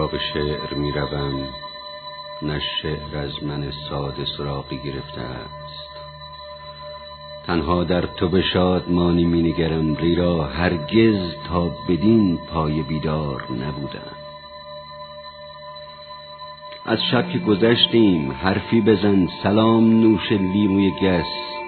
سراغ شعر می روم نه شعر از من ساده سراغی گرفته است. تنها در تو به شادمانی می نگرم ریرا هرگز تا بدین پای بیدار نبودم. از شب که گذشتیم حرفی بزن سلام نوش لیموی گس.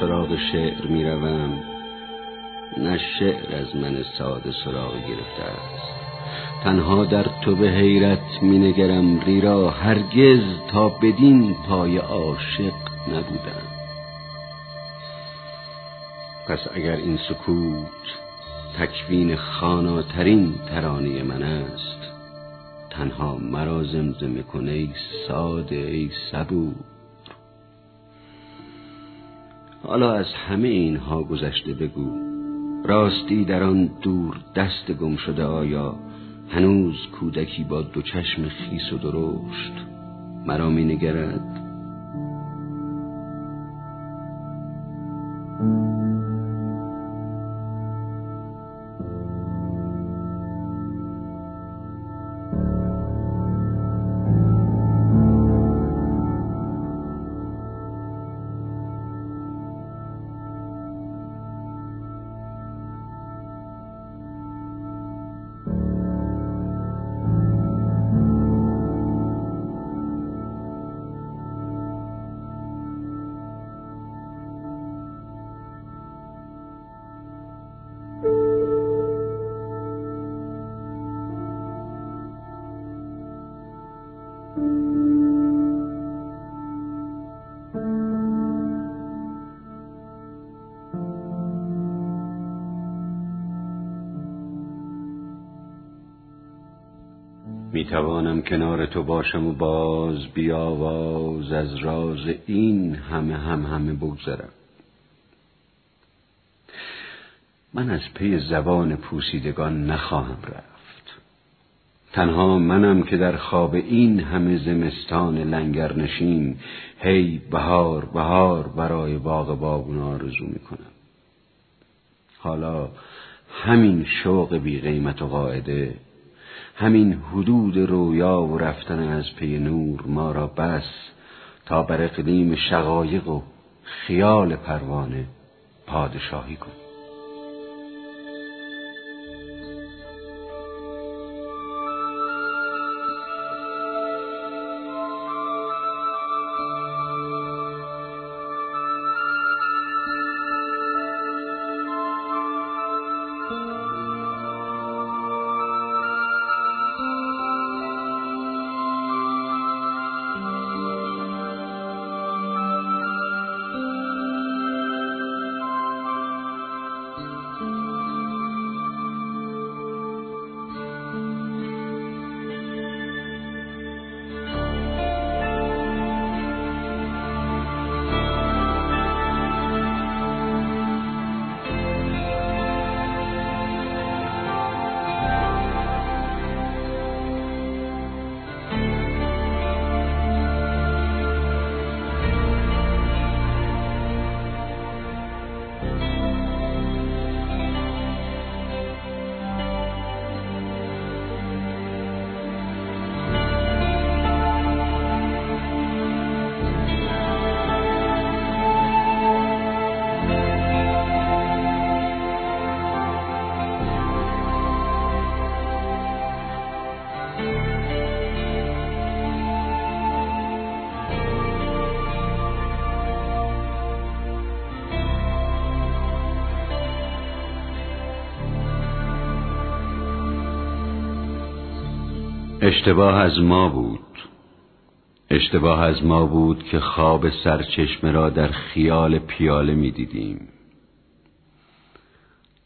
سراغ شعر می روم نه شعر از من ساده سراغ گرفته است. تنها در تو به حیرت می نگرم ریرا هرگز تا بدین پای عاشق نبودم. پس اگر این سکوت تکوین خاناترین ترانه من است تنها مرا زمزمه کن ای ساده ای صبور حالا از همه اینها گذشته بگو. راستی در آن دور دست گم شده آیا هنوز کودکی با دو چشم خیس و درشت مرا می نگرد؟ توانم کنار تو باشم و باز بیاواز از راز این همه هم همه بگذرم. من از پی زبان پوسیدگان نخواهم رفت. تنها منم که در خواب این همه زمستان لنگر نشین هی بهار بهار برای باغ بابون آرزو می کنم حالا همین شوق بی قیمت و قاعده همین حدود رویا و رفتن از پی نور ما را بس تا بر اقلیم شقایق و خیال پروانه پادشاهی کن. اشتباه از ما بود. اشتباه از ما بود که خواب سرچشمه را در خیال پیاله می دیدیم.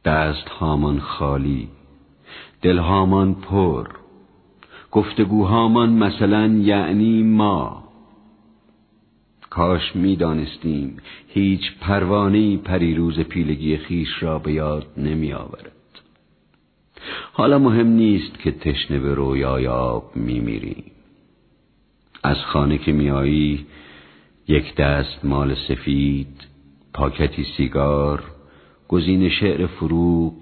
دست هامان خالی دل هامان پر گفتگوهامان مثلا یعنی ما. کاش می دانستیم هیچ پروانه پریروز پیلگی خیش را به یاد نمی آورد. حالا مهم نیست که تشنه به رویای آب میمیریم. از خانه که میایی یک دست مال سفید پاکتی سیگار گزین شعر فروغ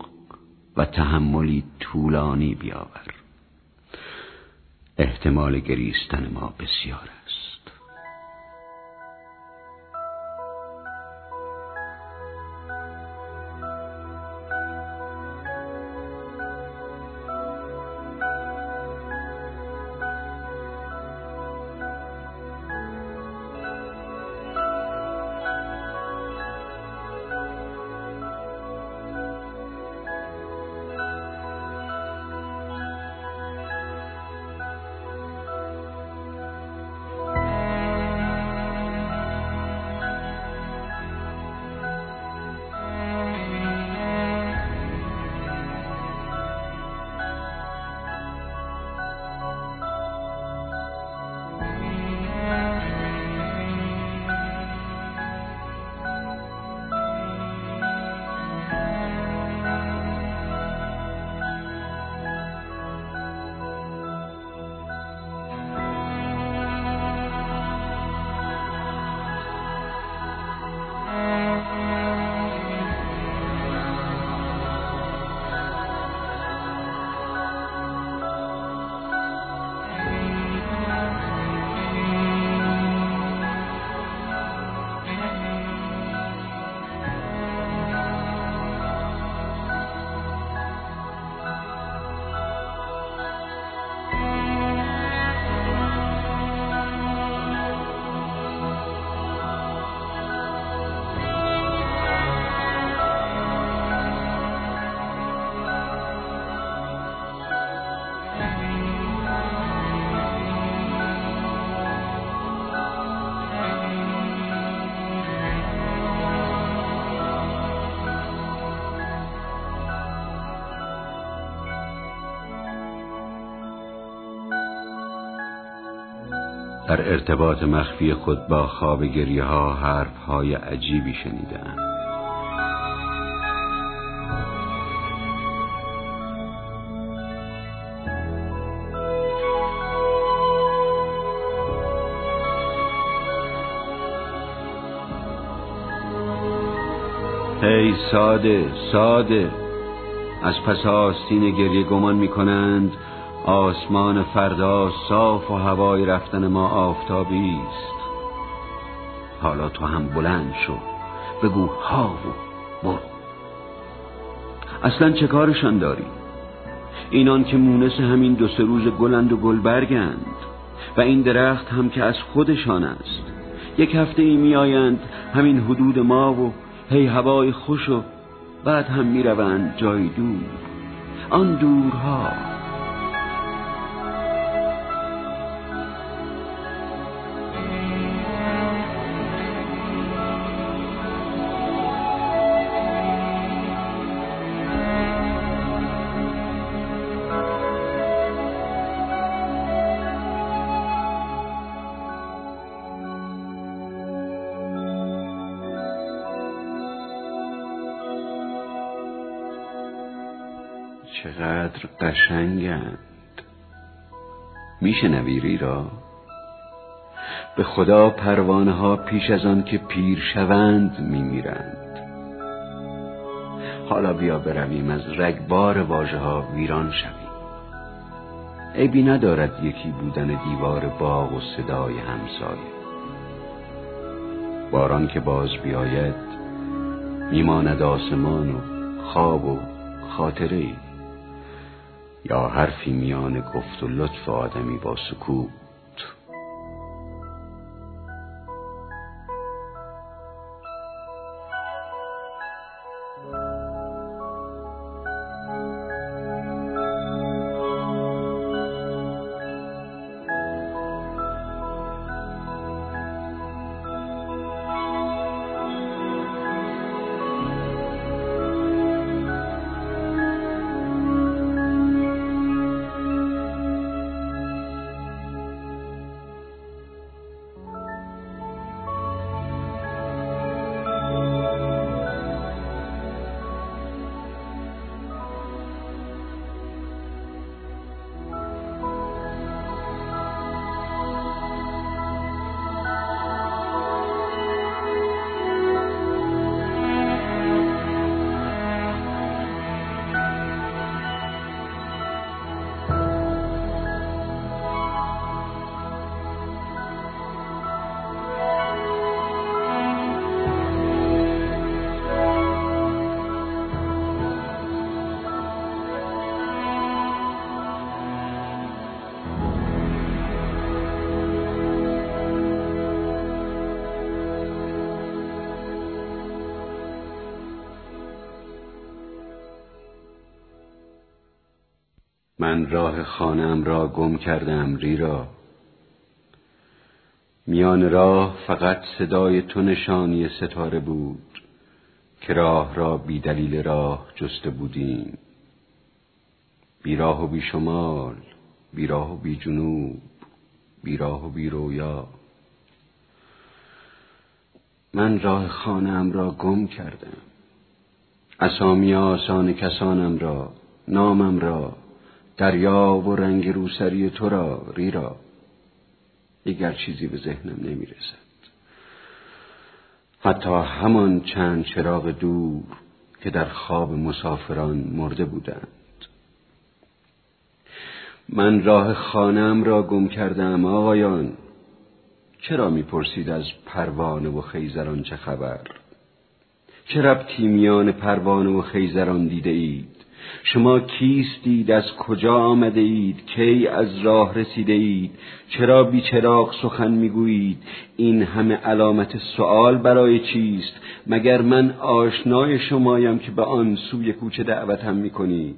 و تحملی طولانی بیاور. احتمال گریستن ما بسیار در ارتباط مخفی خود با خواب گریه ها حرف های عجیبی شنیدم هی ساده ساده از پس آستین گریه گمان می کنند آسمان فردا صاف و هوای رفتن ما آفتابی است. حالا تو هم بلند شو بگو ها و برو. اصلا چه کارشان داری اینان که مونس همین دو سه روز گلند و گلبرگند و این درخت هم که از خودشان است. یک هفته ای میآیند همین حدود ما و هی هوای خوش و بعد هم می‌روند جای دور. آن دورها قشنگند. میشنوی را؟ به خدا پروانه ها پیش از آن که پیر شوند میمیرند. حالا بیا برویم از رگبار واژه ها ویران شویم. عیبی ندارد یکی بودن دیوار باغ و صدای همسایه. باران که باز بیاید میماند آسمان و خواب و خاطره ای یا حرفی میان گفت و لطف آدمی با سکوت من راه خانم را گم کردم ریرا. میان راه فقط صدای تو نشانی ستاره بود که راه را بی دلیل راه جسته بودیم. بیراه و بی شمال بیراه و بی جنوب بیراه و بی رویا. من راه خانم را گم کردم. اسامی آسان کسانم را نامم را دریا و رنگ روسری تو را ریرا. دیگر چیزی به ذهنم نمی رسد حتی همان چند چراغ دور که در خواب مسافران مرده بودند. من راه خانم را گم کردم آقایان. چرا می‌پرسید از پروانه و خیزران چه خبر؟ چه ربطی میان پروانه و خیزران دیده اید؟ شما کیستید؟ از کجا آمده اید کی از راه رسیده اید چرا بیچراغ سخن می‌گویید؟ این همه علامت سوال برای چیست؟ مگر من آشنای شمایم که به آن سوی کوچه دعوتم می‌کنید؟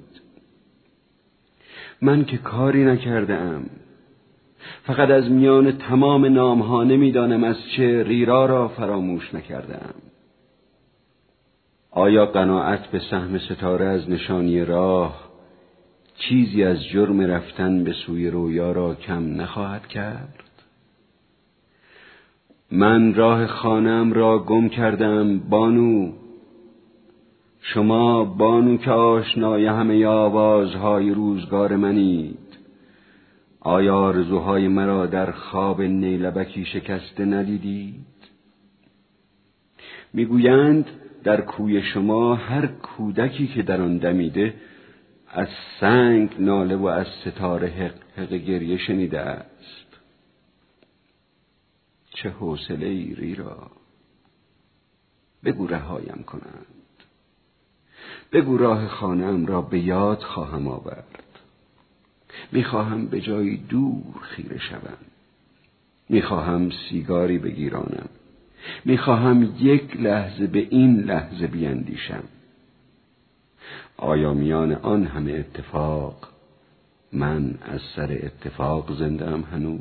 من که کاری نکرده ام فقط از میان تمام نامها نمی‌دانم از چه ریرا را فراموش نکردم آیا قناعت به سهم ستاره از نشانی راه چیزی از جرم رفتن به سوی رویا را کم نخواهد کرد؟ من راه خانم را گم کردم بانو شما بانو که آشنای همه آوازهای روزگار منید آیا آرزوهای مرا در خواب نیلبکی شکسته ندیدید؟ می‌گویند در کوی شما هر کودکی که در آن دمیده از سنگ ناله و از ستاره حق, حق گریه شنیده است. چه حوصله ای را بگو رهایم کنند. بگو راه خانم را به یاد خواهم آورد. می‌خواهم به جایی دور خیره شوم. می‌خواهم سیگاری بگیرانم. می‌خواهم یک لحظه به این لحظه بیندیشم. آیا میان آن همه اتفاق من از سر اتفاق زنده ام هنوز؟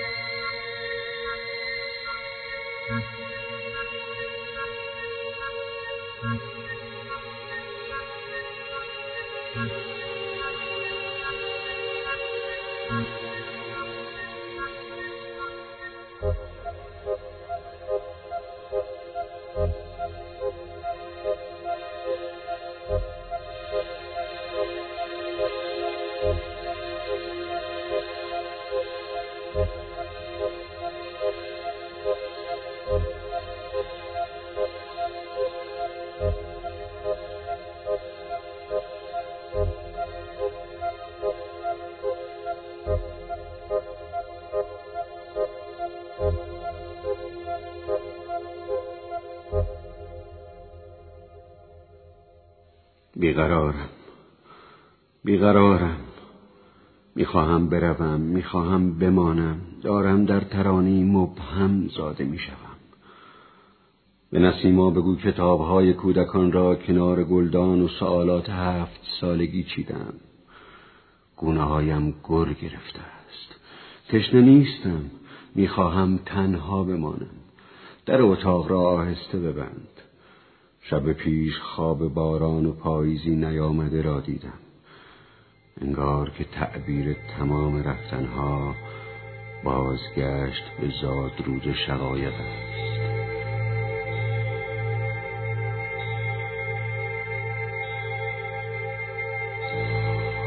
بیقرارم. بیقرارم. می‌خواهم بروم می‌خواهم بمانم. دارم در ترانی مبهم زاده می‌شوم. به نسیما بگو کتابهای کودکان را کنار گلدان و سوالات هفت سالگی چیدم. گونه هایم گر گرفته است. تشنه نیستم. می‌خواهم تنها بمانم. در اتاق را آهسته ببند. شب پیش خواب باران و پاییزی نیامده را دیدم. انگار که تعبیر تمام رفتنها بازگشت به زادرود شقایق است.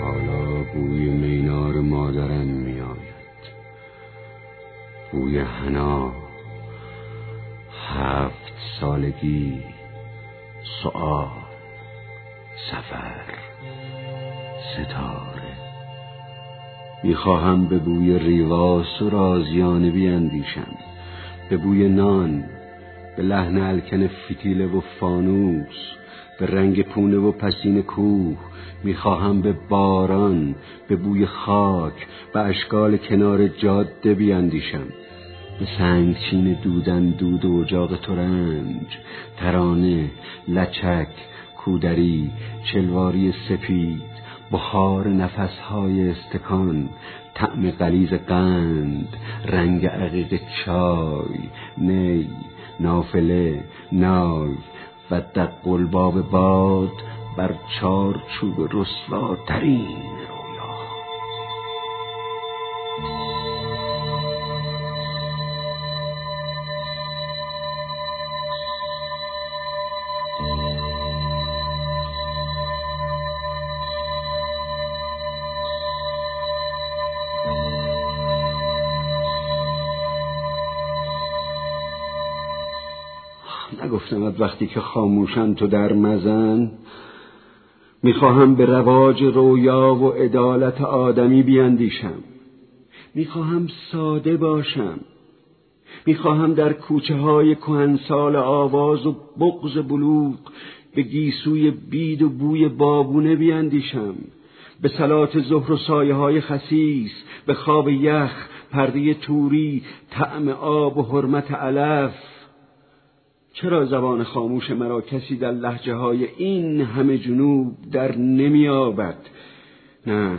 حالا بوی مینا مادرم میآید. بوی حنا هفت سالگی سؤال سفر ستاره. می‌خواهم به بوی ریواس و رازیانه بیاندیشم. به بوی نان به لحن الکن فتیله و فانوس به رنگ پونه و پسین کوه. می‌خواهم به باران به بوی خاک به اشکال کنار جاده بیاندیشم. به سنگچین دودن دود و اجاق ترنج ترانه لچک کودری چلواری سپید بخار نفسهای استکان طعم قلیز قند رنگ عقیق چای نی نافله نای و دق الباب باد بر چار چوب رسواترین. نگفتمت وقتی که خاموشن تو در مزن می‌خواهم به رواج رویا و عدالت آدمی بیاندیشم می‌خواهم ساده باشم. می‌خواهم در کوچه های کهنسال آواز و بغز بلوغ به گیسوی بید و بوی بابونه بیاندیشم به سلات ظهر و سایه های خسیس به خواب یخ پرده توری طعم آب و حرمت علف. چرا زبان خاموش مرا کسی در لحجه های این همه جنوب در نمیابد نه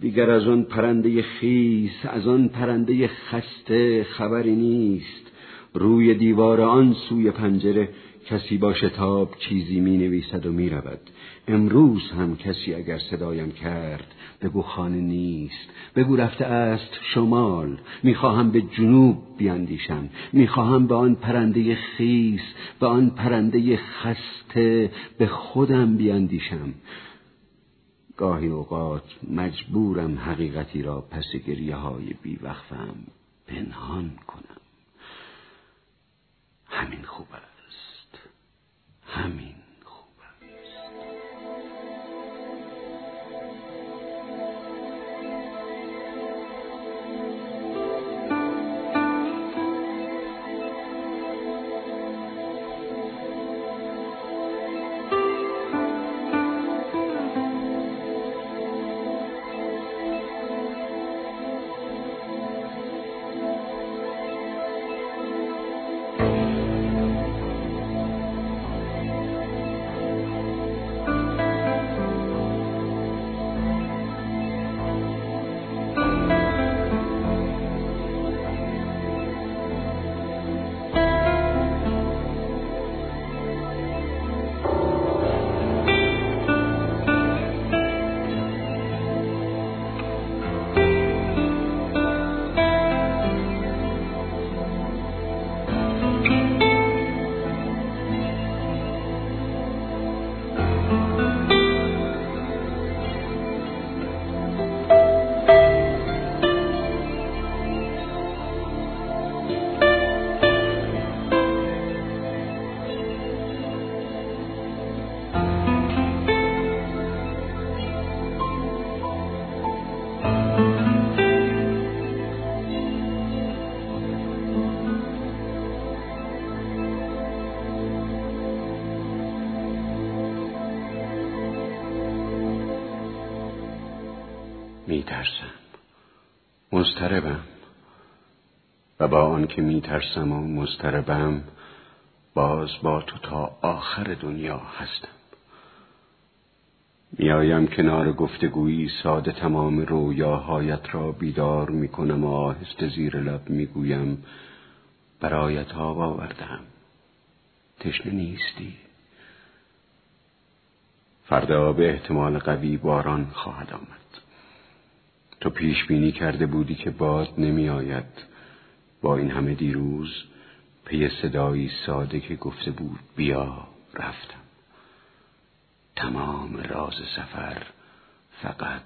دیگر از آن پرنده خیس از آن پرنده خسته خبری نیست. روی دیوار آن سوی پنجره کسی با شتاب چیزی می نویسد و می رود. امروز هم کسی اگر صدایم کرد بگو خانه نیست بگو رفته است شمال. می‌خواهم به جنوب بیاندیشم می‌خواهم به آن پرنده خیس به آن پرنده خسته به خودم بیاندیشم گاهی اوقات مجبورم حقیقتی را پس گریه های بیوقفم پنهان کنم. همین خوب است. همین. میترسم. مضطربم. و با آنکه میترسم و مضطربم باز با تو تا آخر دنیا هستم. میایم کنار گفتگویی ساده تمام رویاهایت را بیدار می‌کنم و آهسته زیر لب می‌گویم برایت آب آوردم. تشنه نیستی. فردا به احتمال قوی باران خواهد آمد. تو پیش بینی کرده بودی که باد نمی آید با این همه دیروز پی صدایی ساده که گفته بود بیا رفتم. تمام راز سفر فقط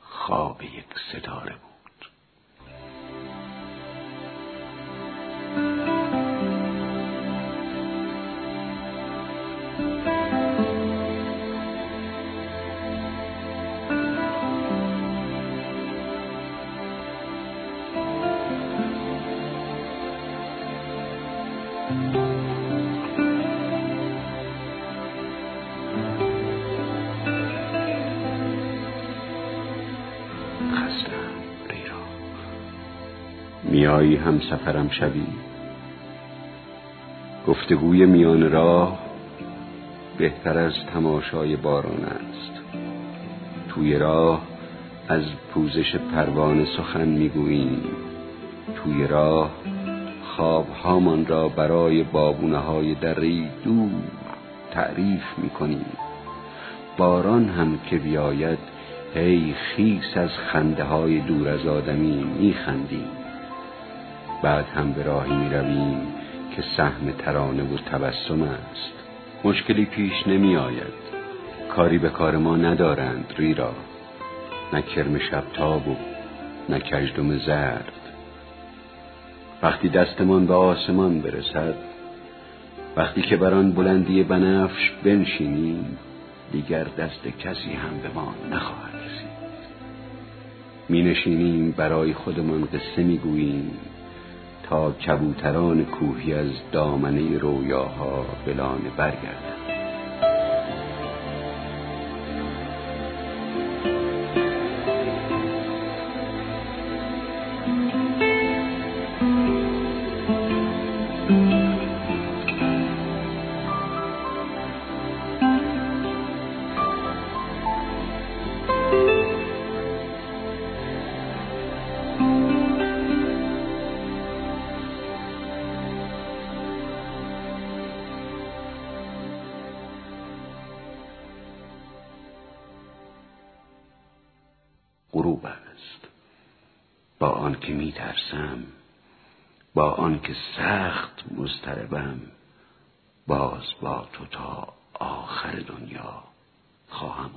خواب یک ستاره بود. میایی هم سفرم شوی. گفتگوی میان راه بهتر از تماشای باران است. توی راه از پوزش پروانه سخن می‌گوییم. توی راه خوابهامان را برای بابونه های دری دور تعریف می‌کنیم. باران هم که بیاید هی خیس از خنده های دور از آدمی میخندیم. بعد هم به راهی می‌رویم که سهم ترانه و تبسم است. مشکلی پیش نمی آید کاری به کار ما ندارند ریرا. نه کرم شبتاب و نه کجدم زرد. وقتی دستمان به آسمان برسد وقتی که بر آن بلندی بنفش بنشینیم دیگر دست کسی هم به ما نخواهد رسید. می نشینیم برای خودمان قصه می گوییم تا کبوتران کوهی از دامنه رویاها بلانه برگردند. با آنکه می ترسم با آنکه سخت مضطربم باز با تو تا آخر دنیا خواهم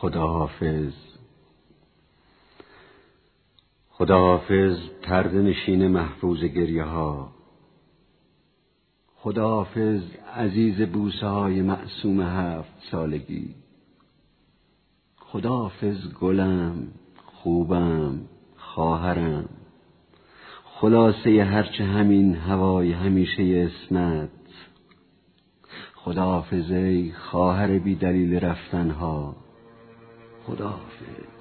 خداحافظ. خداحافظ ترد نشین محفوظ گریه ها خداحافظ عزیز بوسه های معصوم هفت سالگی. خداحافظ گلم خوبم خواهرم. خلاصه هرچه همین هوای همیشه اسمت. خداحافظ ای خواهر بی دلیل رفتنها. خداحافظ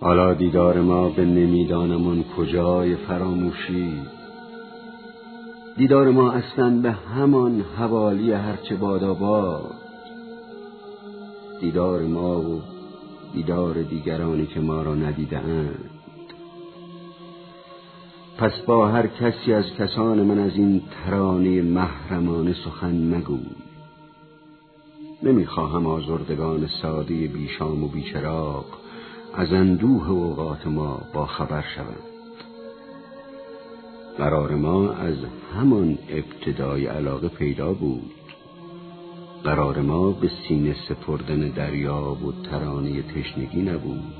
حالا دیدار ما به نمی‌دانم کجای فراموشی؟ دیدار ما اصلا به همان حوالی هرچه باد دیدار ما و دیدار دیگرانی که ما را ندیدهاند. پس با هر کسی از کسان من از این ترانه محرمانه سخن مگوی نمی‌خواهم آزردگان ساده بیشام و بیچراغ از اندوه اوقات ما با خبر شوند. قرار ما از همان ابتدای علاقه پیدا بود. قرار ما به سینه سپردن دریا و ترانه تشنگی نبود.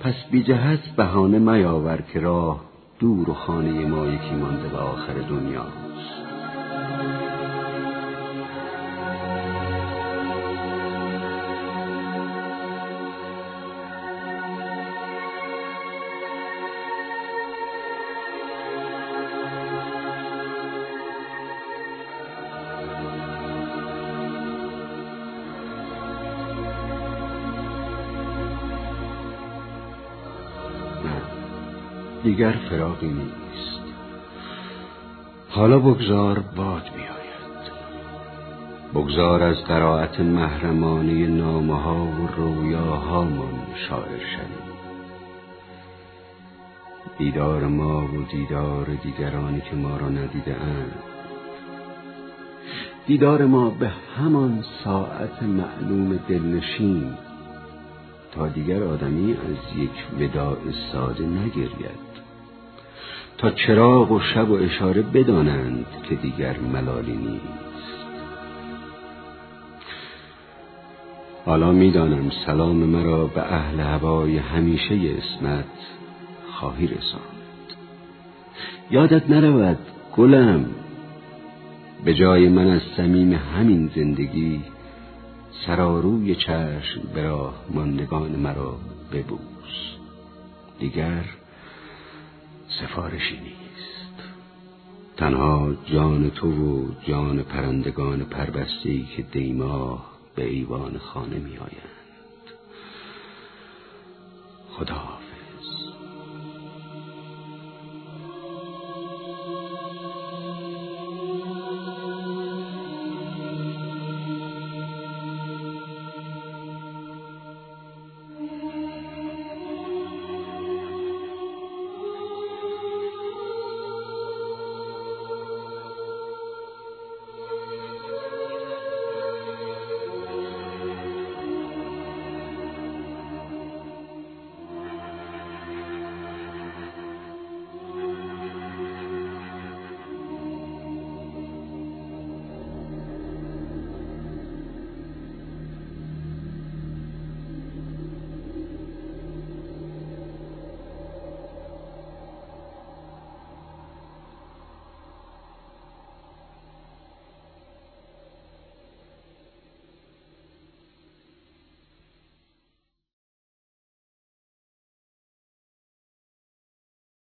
پس بی جهت بهانه میاور که راه دور و خانه ما یکی مانده به آخر دنیاست دیگر فراقی نیست. حالا بگذار باد بیاید. بگذار از قرائت محرمانه نامه ها و رویاهامان شاعر شویم. دیدار ما و دیدار دیگرانی که ما را ندیده اند. دیدار ما به همان ساعت معلوم دلنشین تا دیگر آدمی از یک وداع ساده نگرید. تا چراغ و شب و اشاره بدانند که دیگر ملالی نیست. حالا می‌دانم سلام مرا به اهل هوای همیشه اسمت خواهی رساند. یادت نرود گلم به جای من از صمیم همین زندگی سراروی چشم به راه ماندگان مرا ببوس. دیگر سفارشی نیست. تنها جان تو و جان پرندگان پربسته که دیماه به ایوان خانه می آیند خدا